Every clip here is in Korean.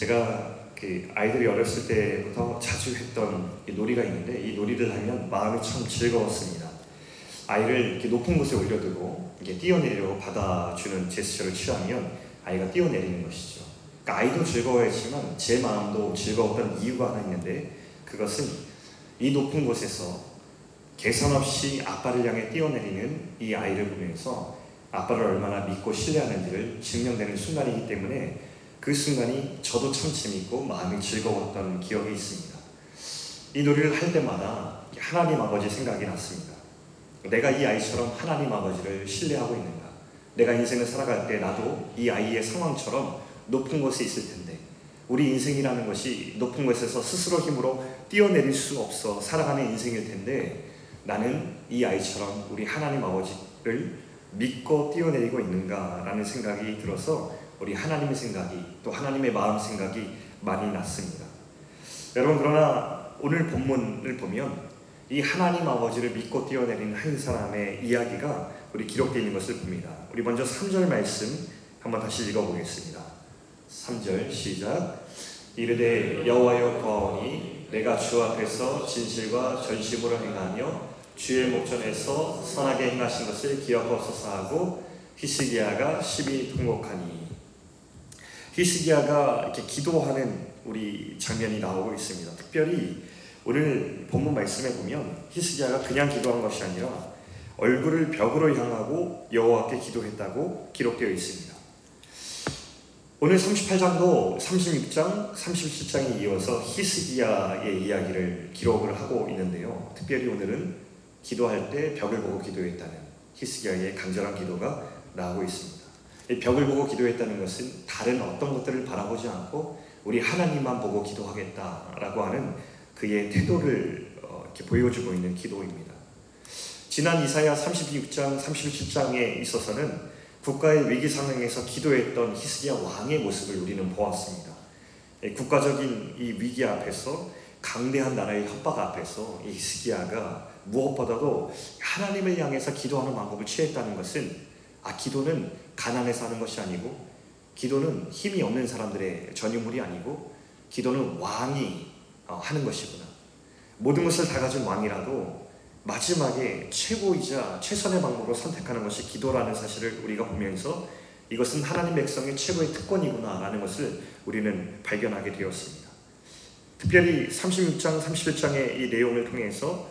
제가 그 아이들이 어렸을 때부터 자주 했던 이 놀이가 있는데 이 놀이를 하면 마음이 참 즐거웠습니다. 아이를 이렇게 높은 곳에 올려두고 이게 뛰어내리려고 받아주는 제스처를 취하면 아이가 뛰어내리는 것이죠. 그러니까 아이도 즐거워했지만 제 마음도 즐거웠던 이유가 하나 있는데 그것은 이 높은 곳에서 계산 없이 아빠를 향해 뛰어내리는 이 아이를 보면서 아빠를 얼마나 믿고 신뢰하는지를 증명되는 순간이기 때문에 그 순간이 저도 참 재밌고 마음이 즐거웠던 기억이 있습니다. 이 놀이를 할 때마다 하나님 아버지 생각이 났습니다. 내가 이 아이처럼 하나님 아버지를 신뢰하고 있는가? 내가 인생을 살아갈 때 나도 이 아이의 상황처럼 높은 곳에 있을 텐데 우리 인생이라는 것이 높은 곳에서 스스로 힘으로 뛰어내릴 수 없어 살아가는 인생일 텐데 나는 이 아이처럼 우리 하나님 아버지를 믿고 뛰어내리고 있는가라는 생각이 들어서 우리 하나님의 생각이 또 하나님의 마음 생각이 많이 났습니다. 여러분 그러나 오늘 본문을 보면 이 하나님 아버지를 믿고 뛰어내린 한 사람의 이야기가 우리 기록되어 있는 것을 봅니다. 우리 먼저 3절 말씀 한번 다시 읽어보겠습니다. 3절 시작 이르되 여호와여 거하오니 내가 주 앞에서 진실과 전심으로 행하며 주의 목전에서 선하게 행하신 것을 기억하소서 하고 히스기야가 시비 통곡하니 히스기야가 이렇게 기도하는 우리 장면이 나오고 있습니다. 특별히 오늘 본문 말씀에 보면 히스기야가 그냥 기도한 것이 아니라 얼굴을 벽으로 향하고 여호와께 기도했다고 기록되어 있습니다. 오늘 38장도 36장, 37장에 이어서 히스기야의 이야기를 기록을 하고 있는데요. 특별히 오늘은 기도할 때 벽을 보고 기도했다는 히스기야의 간절한 기도가 나오고 있습니다. 벽을 보고 기도했다는 것은 다른 어떤 것들을 바라보지 않고 우리 하나님만 보고 기도하겠다라고 하는 그의 태도를 어, 이렇게 보여주고 있는 기도입니다. 지난 이사야 36장, 37장에 있어서는 국가의 위기 상황에서 기도했던 히스기야 왕의 모습을 우리는 보았습니다. 국가적인 이 위기 앞에서 강대한 나라의 협박 앞에서 이 히스기야가 무엇보다도 하나님을 향해서 기도하는 방법을 취했다는 것은 아 기도는 가난해서 하는 것이 아니고 기도는 힘이 없는 사람들의 전유물이 아니고 기도는 왕이 어, 하는 것이구나. 모든 것을 다 가진 왕이라도 마지막에 최고이자 최선의 방법으로 선택하는 것이 기도라는 사실을 우리가 보면서 이것은 하나님 백성의 최고의 특권이구나라는 것을 우리는 발견하게 되었습니다. 특별히 36장, 31장의 이 내용을 통해서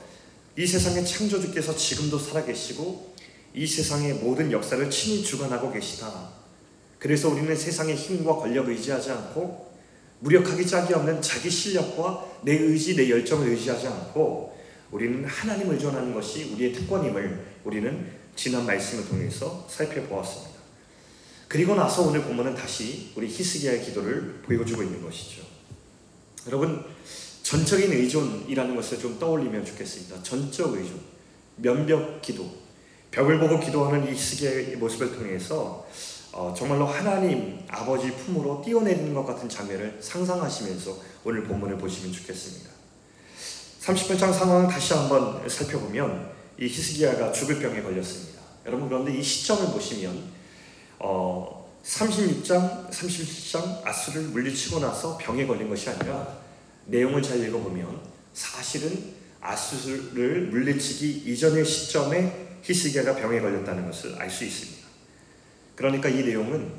이 세상의 창조주께서 지금도 살아계시고 이 세상의 모든 역사를 친히 주관하고 계시다. 그래서 우리는 세상의 힘과 권력을 의지하지 않고 무력하기 짝이 없는 자기 실력과 내 의지, 내 열정을 의지하지 않고 우리는 하나님을 의존하는 것이 우리의 특권임을 우리는 지난 말씀을 통해서 살펴보았습니다. 그리고 나서 오늘 본문은 다시 우리 히스기야의 기도를 보여주고 있는 것이죠. 여러분 전적인 의존이라는 것을 좀 떠올리면 좋겠습니다. 전적 의존, 면벽 기도, 벽을 보고 기도하는 이 히스기야의 모습을 통해서 어, 정말로 하나님 아버지 품으로 뛰어내리는 것 같은 장면을 상상하시면서 오늘 본문을 보시면 좋겠습니다. 38장 상황 다시 한번 살펴보면 이 히스기야가 죽을 병에 걸렸습니다. 여러분 그런데 이 시점을 보시면 어, 36장, 37장 아수를 물리치고 나서 병에 걸린 것이 아니라 내용을 잘 읽어보면 사실은 아수를 물리치기 이전의 시점에 히스기야가 병에 걸렸다는 것을 알 수 있습니다. 그러니까 이 내용은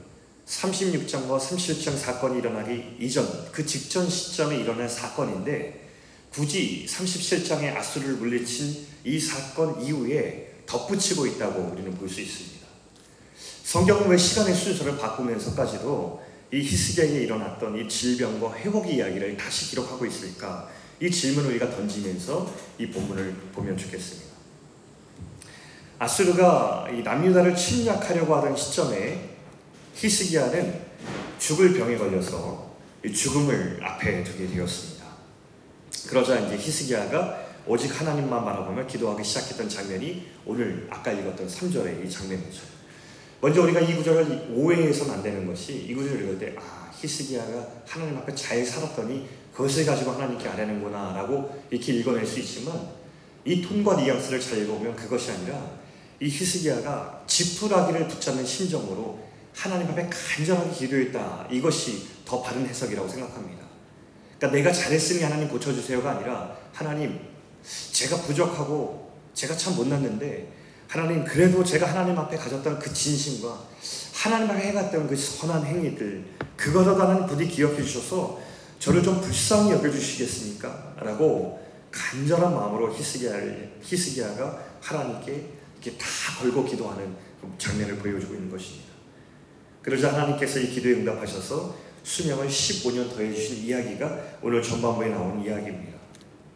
36장과 37장 사건이 일어나기 이전 그 직전 시점에 일어난 사건인데 굳이 37장의 아수를 물리친 이 사건 이후에 덧붙이고 있다고 우리는 볼 수 있습니다. 성경은 왜 시간의 순서를 바꾸면서까지도 이 히스기야에 일어났던 이 질병과 회복의 이야기를 다시 기록하고 있을까? 이 질문을 우리가 던지면서 이 본문을 보면 좋겠습니다. 아수르가 이 남유다를 침략하려고 하던 시점에 히스기야는 죽을 병에 걸려서 죽음을 앞에 두게 되었습니다. 그러자 이제 히스기야가 오직 하나님만 바라보며 기도하기 시작했던 장면이 오늘 아까 읽었던 3절의 이 장면이죠. 먼저 우리가 이 구절을 오해해서는 안 되는 것이 이 구절을 읽을 때 아, 히스기야가 하나님 앞에 잘 살았더니 그것을 가지고 하나님께 아뢰는구나 라고 이렇게 읽어낼 수 있지만 이 톤과 뉘앙스를 잘 읽어보면 그것이 아니라 이 히스기야가 지푸라기를 붙잡는 심정으로 하나님 앞에 간절하게 기도했다. 이것이 더 바른 해석이라고 생각합니다. 그러니까 내가 잘했으니 하나님 고쳐주세요가 아니라 하나님 제가 부족하고 제가 참 못났는데 하나님 그래도 제가 하나님 앞에 가졌던 그 진심과 하나님 앞에 해갔던 그 선한 행위들 그거라도 하나님 부디 기억해 주셔서 저를 좀 불쌍히 여겨주시겠습니까? 라고 간절한 마음으로 히스기야를, 히스기야가 하나님께 이렇게 다 걸고 기도하는 장면을 보여주고 있는 것입니다. 그러자 하나님께서 이 기도에 응답하셔서 수명을 15년 더해주신 이야기가 오늘 전반부에 나오는 이야기입니다.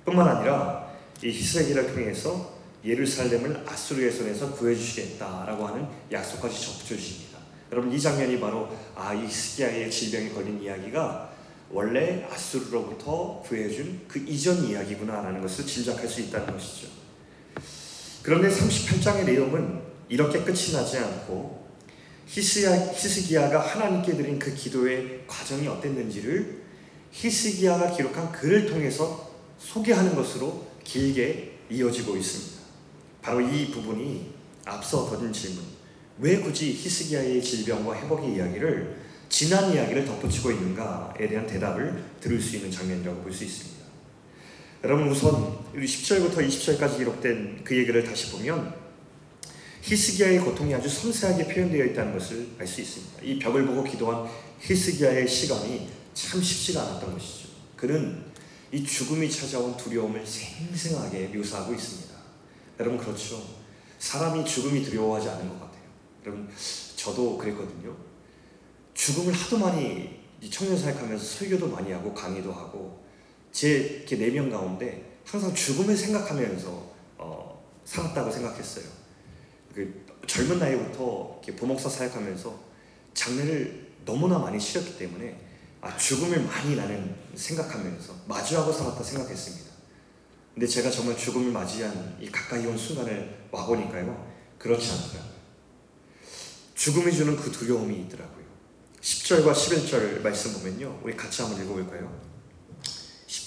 뿐만 아니라 이 히스기야를 통해서 예루살렘을 아수르의 손에서 구해주시겠다라고 하는 약속까지 접주십니다. 여러분 이 장면이 바로 아이 히스기야의 질병에 걸린 이야기가 원래 아수르로부터 구해준 그 이전 이야기구나라는 것을 짐작할 수 있다는 것이죠. 그런데 38장의 내용은 이렇게 끝이 나지 않고 히스기야, 히스기야 가 하나님께 드린 그 기도의 과정이 어땠는지를 히스기야가 기록한 글을 통해서 소개하는 것으로 길게 이어지고 있습니다. 바로 이 부분이 앞서 던진 질문. 왜 굳이 히스기야의 질병과 회복의 이야기를 지난 이야기를 덧붙이고 있는가에 대한 대답을 들을 수 있는 장면이라고 볼 수 있습니다. 여러분 우선 10절부터 20절까지 기록된 그 얘기를 다시 보면 히스기야의 고통이 아주 섬세하게 표현되어 있다는 것을 알 수 있습니다. 이 벽을 보고 기도한 히스기야의 시간이 참 쉽지가 않았던 것이죠. 그는 이 죽음이 찾아온 두려움을 생생하게 묘사하고 있습니다. 여러분 그렇죠. 사람이 죽음이 두려워하지 않은 것 같아요. 여러분 저도 그랬거든요. 죽음을 하도 많이 청년 사역하면서 설교도 많이 하고 강의도 하고 제 이렇게 네 명 가운데 항상 죽음을 생각하면서 어, 살았다고 생각했어요. 그 젊은 나이부터 이렇게 보목사 사역하면서 장례를 너무나 많이 치렀기 때문에 아, 죽음을 많이 나는 생각하면서 마주하고 살았다 생각했습니다. 근데 제가 정말 죽음을 맞이한 이 가까이 온 순간을 와보니까요, 그렇지 않더라고요. 죽음이 주는 그 두려움이 있더라고요. 10절과 11절 말씀 보면요, 우리 같이 한번 읽어볼까요?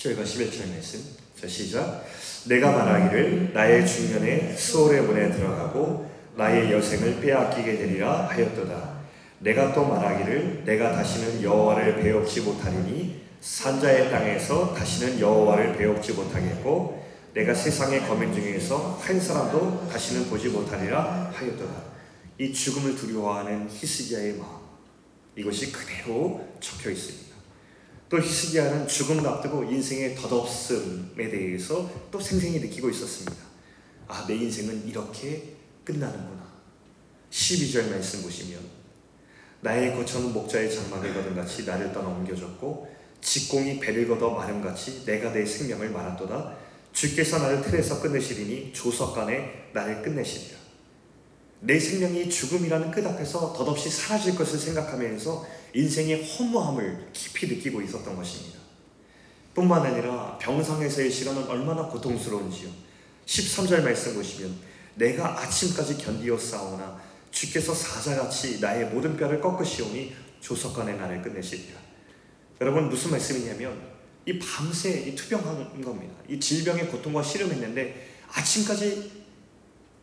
10절과 11절 말씀. 자, 시작. 내가 말하기를 나의 중년에 수월의 문에 들어가고 나의 여생을 빼앗기게 되리라 하였도다. 내가 또 말하기를 내가 다시는 여호와를 배웁지 못하리니 산자의 땅에서 다시는 여호와를 배웁지 못하겠고 내가 세상의 거민 중에서 한 사람도 다시는 보지 못하리라 하였도다. 이 죽음을 두려워하는 히스기야의 마음 이것이 그대로 적혀 있습니다. 또 히스기야는 죽음을 앞두고 인생의 덧없음에 대해서 또 생생히 느끼고 있었습니다. 아, 내 인생은 이렇게 끝나는구나. 12절 말씀 보시면 나의 거처는 목자의 장막을 거둔 같이 나를 떠나 옮겨졌고 직공이 배를 걷어 마름같이 내가 내 생명을 말았도다. 주께서 나를 틀에서 끝내시리니 조석간에 나를 끝내시리라. 내 생명이 죽음이라는 끝 앞에서 덧없이 사라질 것을 생각하면서 인생의 허무함을 깊이 느끼고 있었던 것입니다. 뿐만 아니라 병상에서의 시간은 얼마나 고통스러운지요. 13절 말씀 보시면 내가 아침까지 견디어 싸우나 주께서 사자같이 나의 모든 뼈를 꺾으시오니 조석간에 나를 끝내시리라. 여러분 무슨 말씀이냐면 이 밤새 이 투병한 겁니다. 이 질병의 고통과 씨름했는데 아침까지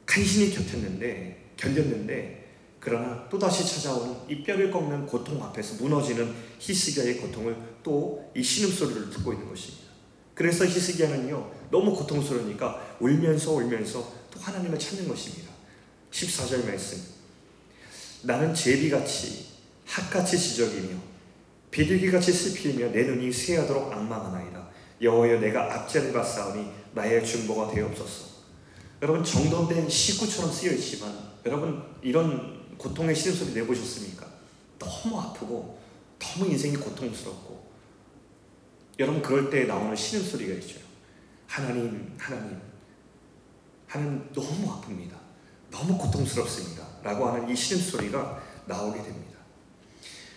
간신히 곁했는데 견뎠는데 그러나 또다시 찾아오는 이 뼈를 꺾는 고통 앞에서 무너지는 히스기야의 고통을 또 이 신음소리를 듣고 있는 것입니다. 그래서 히스기야는요 너무 고통스러우니까 울면서 울면서 또 하나님을 찾는 것입니다. 14절 말씀 나는 제비같이 학같이 지적이며 비둘기같이 슬피며 내 눈이 쇠하도록 악망하나이다. 여호여 내가 압제를 받사오니 나의 중보가 되옵소서. 여러분 정돈된 시구처럼 쓰여 있지만 여러분 이런 고통의 신음소리 내보셨습니까? 너무 아프고 너무 인생이 고통스럽고 여러분 그럴 때 나오는 신음소리가 있죠. 하나님, 하나님, 하나님 너무 아픕니다. 너무 고통스럽습니다. 라고 하는 이 신음소리가 나오게 됩니다.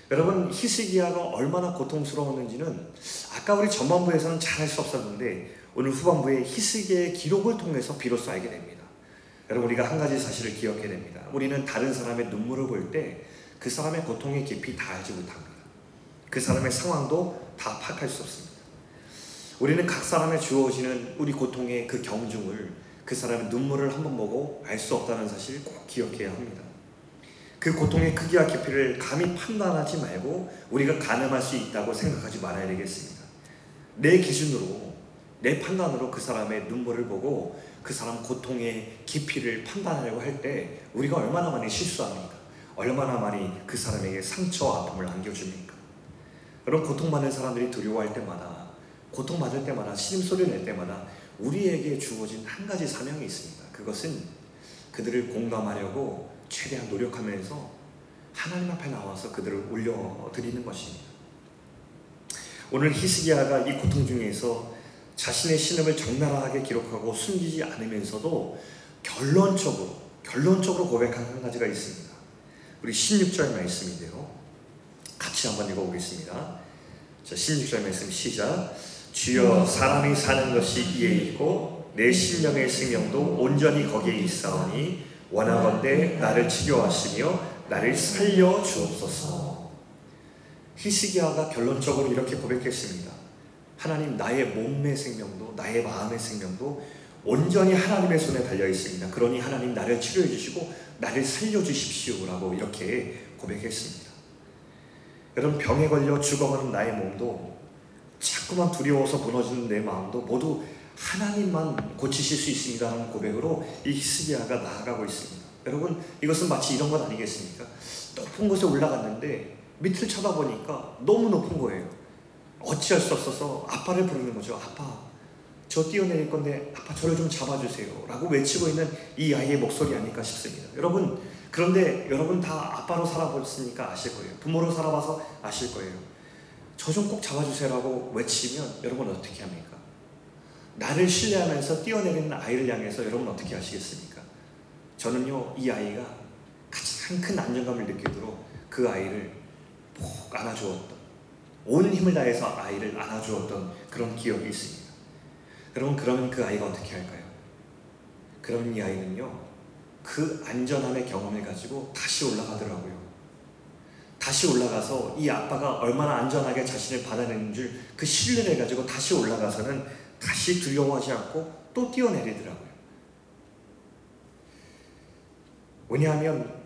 여러분 히스기야가 얼마나 고통스러웠는지는 아까 우리 전반부에서는 잘 알 수 없었는데 오늘 후반부에 히스기야의 기록을 통해서 비로소 알게 됩니다. 여러분 우리가 한 가지 사실을 기억해야 됩니다. 우리는 다른 사람의 눈물을 볼 때 그 사람의 고통의 깊이 다 알지 못합니다. 그 사람의 상황도 다 파악할 수 없습니다. 우리는 각 사람의 주어지는 우리 고통의 그 경중을 그 사람의 눈물을 한번 보고 알 수 없다는 사실을 꼭 기억해야 합니다. 그 고통의 크기와 깊이를 감히 판단하지 말고 우리가 가늠할 수 있다고 생각하지 말아야 되겠습니다. 내 기준으로 내 판단으로 그 사람의 눈물을 보고 그 사람 고통의 깊이를 판단하려고 할 때 우리가 얼마나 많이 실수합니까? 얼마나 많이 그 사람에게 상처와 아픔을 안겨줍니까? 여러분 고통받는 사람들이 두려워할 때마다 고통받을 때마다 신음소리를 낼 때마다 우리에게 주어진 한 가지 사명이 있습니다. 그것은 그들을 공감하려고 최대한 노력하면서 하나님 앞에 나와서 그들을 올려드리는 것입니다. 오늘 히스기야가 이 고통 중에서 자신의 신음을 적나라하게 기록하고 숨기지 않으면서도 결론적으로 결론적으로 고백한 한 가지가 있습니다. 우리 16절 말씀인데요. 같이 한번 읽어보겠습니다. 자, 16절 말씀 시작. 주여 사람이 사는 것이 이에 있고 내 심령의 생명도 온전히 거기에 있사오니 원하건대 나를 치료하시며 나를 살려 주옵소서. 히스기야가 결론적으로 이렇게 고백했습니다. 하나님 나의 몸의 생명도 나의 마음의 생명도 온전히 하나님의 손에 달려 있습니다. 그러니 하나님 나를 치료해 주시고 나를 살려 주십시오라고 이렇게 고백했습니다. 여러분 병에 걸려 죽어가는 나의 몸도 자꾸만 두려워서 무너지는 내 마음도 모두 하나님만 고치실 수 있습니다라는 고백으로 이 히스기야가 나아가고 있습니다. 여러분 이것은 마치 이런 것 아니겠습니까? 높은 곳에 올라갔는데 밑을 쳐다보니까 너무 높은 거예요. 어찌할 수 없어서 아빠를 부르는 거죠. 아빠, 저 뛰어내릴 건데 아빠 저를 좀 잡아주세요. 라고 외치고 있는 이 아이의 목소리 아닐까 싶습니다. 여러분, 그런데 여러분 다 아빠로 살아보셨으니까 아실 거예요. 부모로 살아봐서 아실 거예요. 저 좀 꼭 잡아주세요라고 외치면 여러분 어떻게 합니까? 나를 신뢰하면서 뛰어내리는 아이를 향해서 여러분 어떻게 하시겠습니까? 저는요, 이 아이가 가장 큰 안정감을 느끼도록 그 아이를 꼭 안아주었던 온 힘을 다해서 아이를 안아주었던 그런 기억이 있습니다. 여러분 그러면 그 아이가 어떻게 할까요? 그러면 이 아이는요 그 안전함의 경험을 가지고 다시 올라가더라고요. 다시 올라가서 이 아빠가 얼마나 안전하게 자신을 받아내는 줄 그 신뢰를 가지고 다시 올라가서는 다시 두려워하지 않고 또 뛰어내리더라고요. 왜냐하면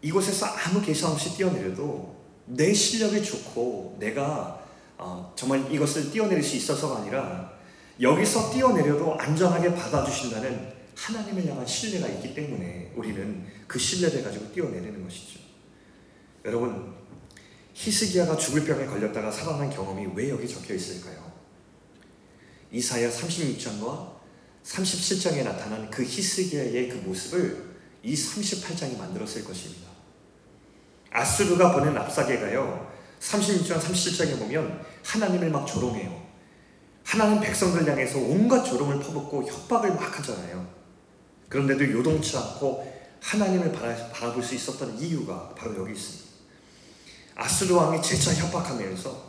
이곳에서 아무 계산 없이 뛰어내려도 내 실력이 좋고 내가 어, 정말 이것을 뛰어내릴 수 있어서가 아니라 여기서 뛰어내려도 안전하게 받아주신다는 하나님을 향한 신뢰가 있기 때문에 우리는 그 신뢰를 가지고 뛰어내리는 것이죠. 여러분 히스기야가 죽을 병에 걸렸다가 살아난 경험이 왜 여기 적혀 있을까요? 이사야 36장과 37장에 나타난 그 히스기야의 그 모습을 이 38장이 만들었을 것입니다. 아수르가 보낸 납사계가요. 36장 37장에 보면 하나님을 막 조롱해요. 하나님 백성들 향해서 온갖 조롱을 퍼붓고 협박을 막 하잖아요. 그런데도 요동치 않고 하나님을 바라, 볼 수 있었던 이유가 바로 여기 있습니다. 아수르 왕이 재차 협박하면서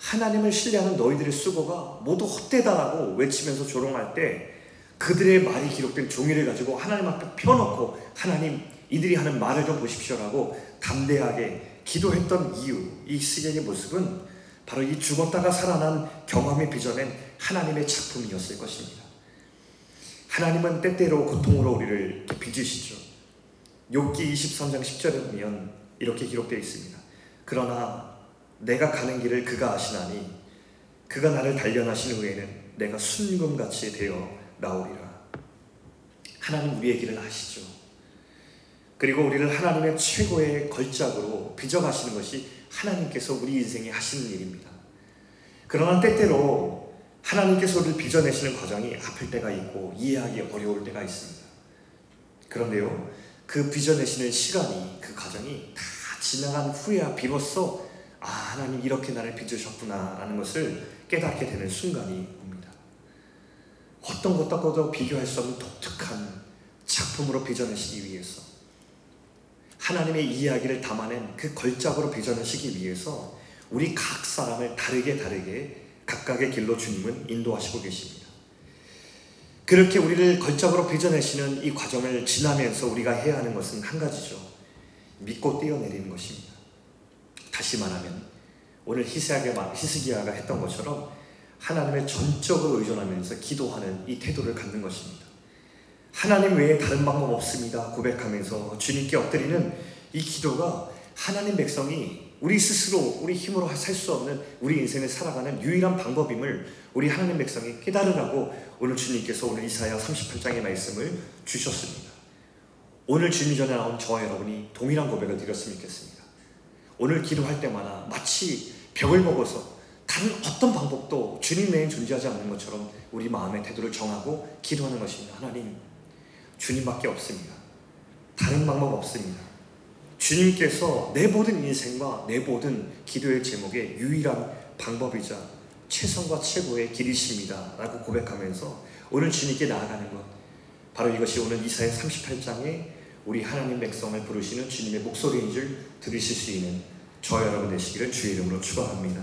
하나님을 신뢰하는 너희들의 수고가 모두 헛되다라고 외치면서 조롱할 때 그들의 말이 기록된 종이를 가지고 하나님 앞에 펴놓고 하나님 이들이 하는 말을 좀 보십시오라고 담대하게 기도했던 이유, 이 시계의 모습은 바로 이 죽었다가 살아난 경험이 빚어낸 하나님의 작품이었을 것입니다. 하나님은 때때로 고통으로 우리를 빚으시죠. 욥기 23장 10절에 보면 이렇게 기록되어 있습니다. 그러나 내가 가는 길을 그가 아시나니 그가 나를 단련하신 후에는 내가 순금같이 되어 나오리라. 하나님 우리의 길을 아시죠. 그리고 우리를 하나님의 최고의 걸작으로 빚어가시는 것이 하나님께서 우리 인생에 하시는 일입니다. 그러나 때때로 하나님께서 우리를 빚어내시는 과정이 아플 때가 있고 이해하기 어려울 때가 있습니다. 그런데요, 그 빚어내시는 시간이, 그 과정이 다 지나간 후에야 비로소 아, 하나님 이렇게 나를 빚으셨구나 라는 것을 깨닫게 되는 순간이 옵니다. 어떤 것과도 비교할 수 없는 독특한 작품으로 빚어내시기 위해서 하나님의 이야기를 담아낸 그 걸작으로 빚어내시기 위해서 우리 각 사람을 다르게 다르게 각각의 길로 주님은 인도하시고 계십니다. 그렇게 우리를 걸작으로 빚어내시는 이 과정을 지나면서 우리가 해야 하는 것은 한 가지죠. 믿고 뛰어내리는 것입니다. 다시 말하면 오늘 히스기야가 했던 것처럼 하나님의 전적으로 의존하면서 기도하는 이 태도를 갖는 것입니다. 하나님 외에 다른 방법 없습니다. 고백하면서 주님께 엎드리는 이 기도가 하나님 백성이 우리 스스로 우리 힘으로 살 수 없는 우리 인생을 살아가는 유일한 방법임을 우리 하나님 백성이 깨달으라고 오늘 주님께서 오늘 이사야 38장의 말씀을 주셨습니다. 오늘 주님 전에 나온 저와 여러분이 동일한 고백을 드렸으면 좋겠습니다. 오늘 기도할 때마다 마치 벽을 먹어서 다른 어떤 방법도 주님 외엔 존재하지 않는 것처럼 우리 마음의 태도를 정하고 기도하는 것입니다. 하나님, 주님밖에 없습니다. 다른 방법 없습니다. 주님께서 내 모든 인생과 내 모든 기도의 제목의 유일한 방법이자 최선과 최고의 길이십니다. 라고 고백하면서 오늘 주님께 나아가는 것. 바로 이것이 오늘 이사야 38장에 우리 하나님 백성을 부르시는 주님의 목소리인 줄 들으실 수 있는 저 여러분 되시기를 주의 이름으로 축원합니다.